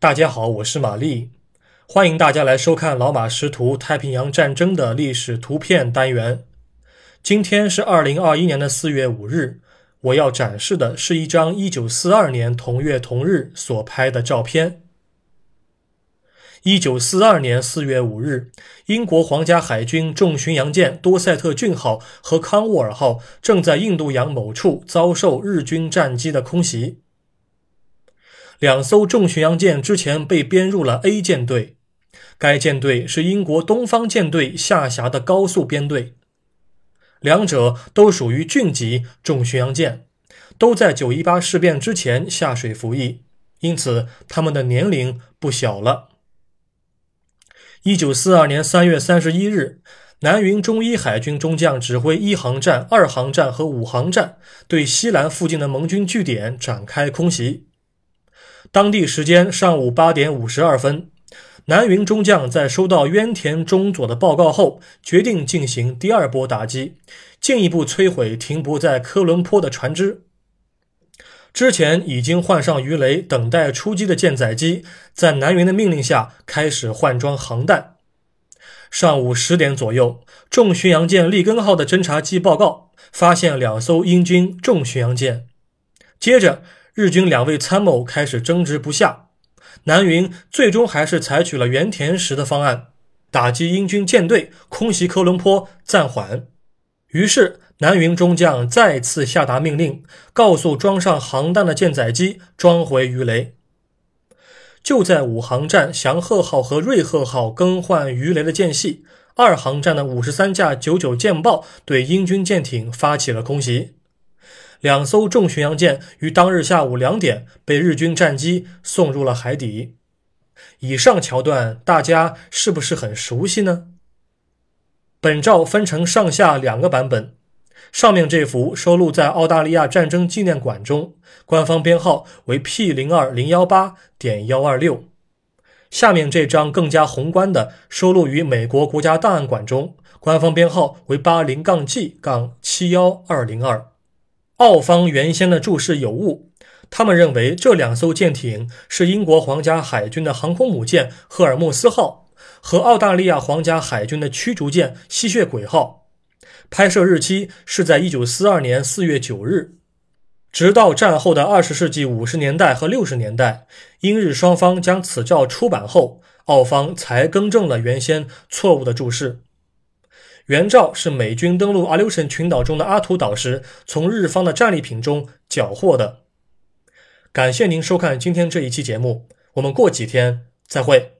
大家好，我是玛丽，欢迎大家来收看老马识图太平洋战争的历史图片单元。今天是二零二一年的四月五日，我要展示的是一张一九四二年同月同日所拍的照片。一九四二年四月五日，英国皇家海军重巡洋舰多塞特郡号和康沃尔号正在印度洋某处遭受日军战机的空袭。两艘重巡洋舰之前被编入了 A 舰队，该舰队是英国东方舰队下辖的高速编队。两者都属于郡级重巡洋舰，都在九一八事变之前下水服役，因此他们的年龄不小了。一九四二年三月三十一日，南云中一海军中将指挥一航站、二航站和五航站对西兰附近的盟军据点展开空袭。当地时间上午八点五十二分，南云中将在收到渊田中佐的报告后，决定进行第二波打击，进一步摧毁停泊在科伦坡的船只。之前已经换上鱼雷等待出击的舰载机，在南云的命令下开始换装航弹。上午十点左右，重巡洋舰利根号的侦察机报告发现两艘英军重巡洋舰，接着。日军两位参谋开始争执不下，南云最终还是采取了原田时的方案，打击英军舰队，空袭科伦坡，暂缓。于是南云中将再次下达命令，告诉装上航弹的舰载机装回鱼雷。就在五航站祥鹤号和瑞鹤号更换鱼雷的间隙，二航站的五十三架九九舰爆对英军舰艇发起了空袭。两艘重巡洋舰于当日下午两点被日军战机送入了海底。以上桥段大家是不是很熟悉呢？本照分成上下两个版本，上面这幅收录在澳大利亚战争纪念馆中，官方编号为 P 零二零幺八点幺二六。下面这张更加宏观的收录于美国国家档案馆中，官方编号为八零杠 G 杠七幺二零二。澳方原先的注释有误，他们认为这两艘舰艇是英国皇家海军的航空母舰“赫尔墨斯号”和澳大利亚皇家海军的驱逐舰“吸血鬼号”。拍摄日期是在1942年4月9日。直到战后的20世纪50年代和60年代，英日双方将此照出版后，澳方才更正了原先错误的注释。原照是美军登陆阿留申群岛中的阿图岛时，从日方的战利品中缴获的。感谢您收看今天这一期节目，我们过几天再会。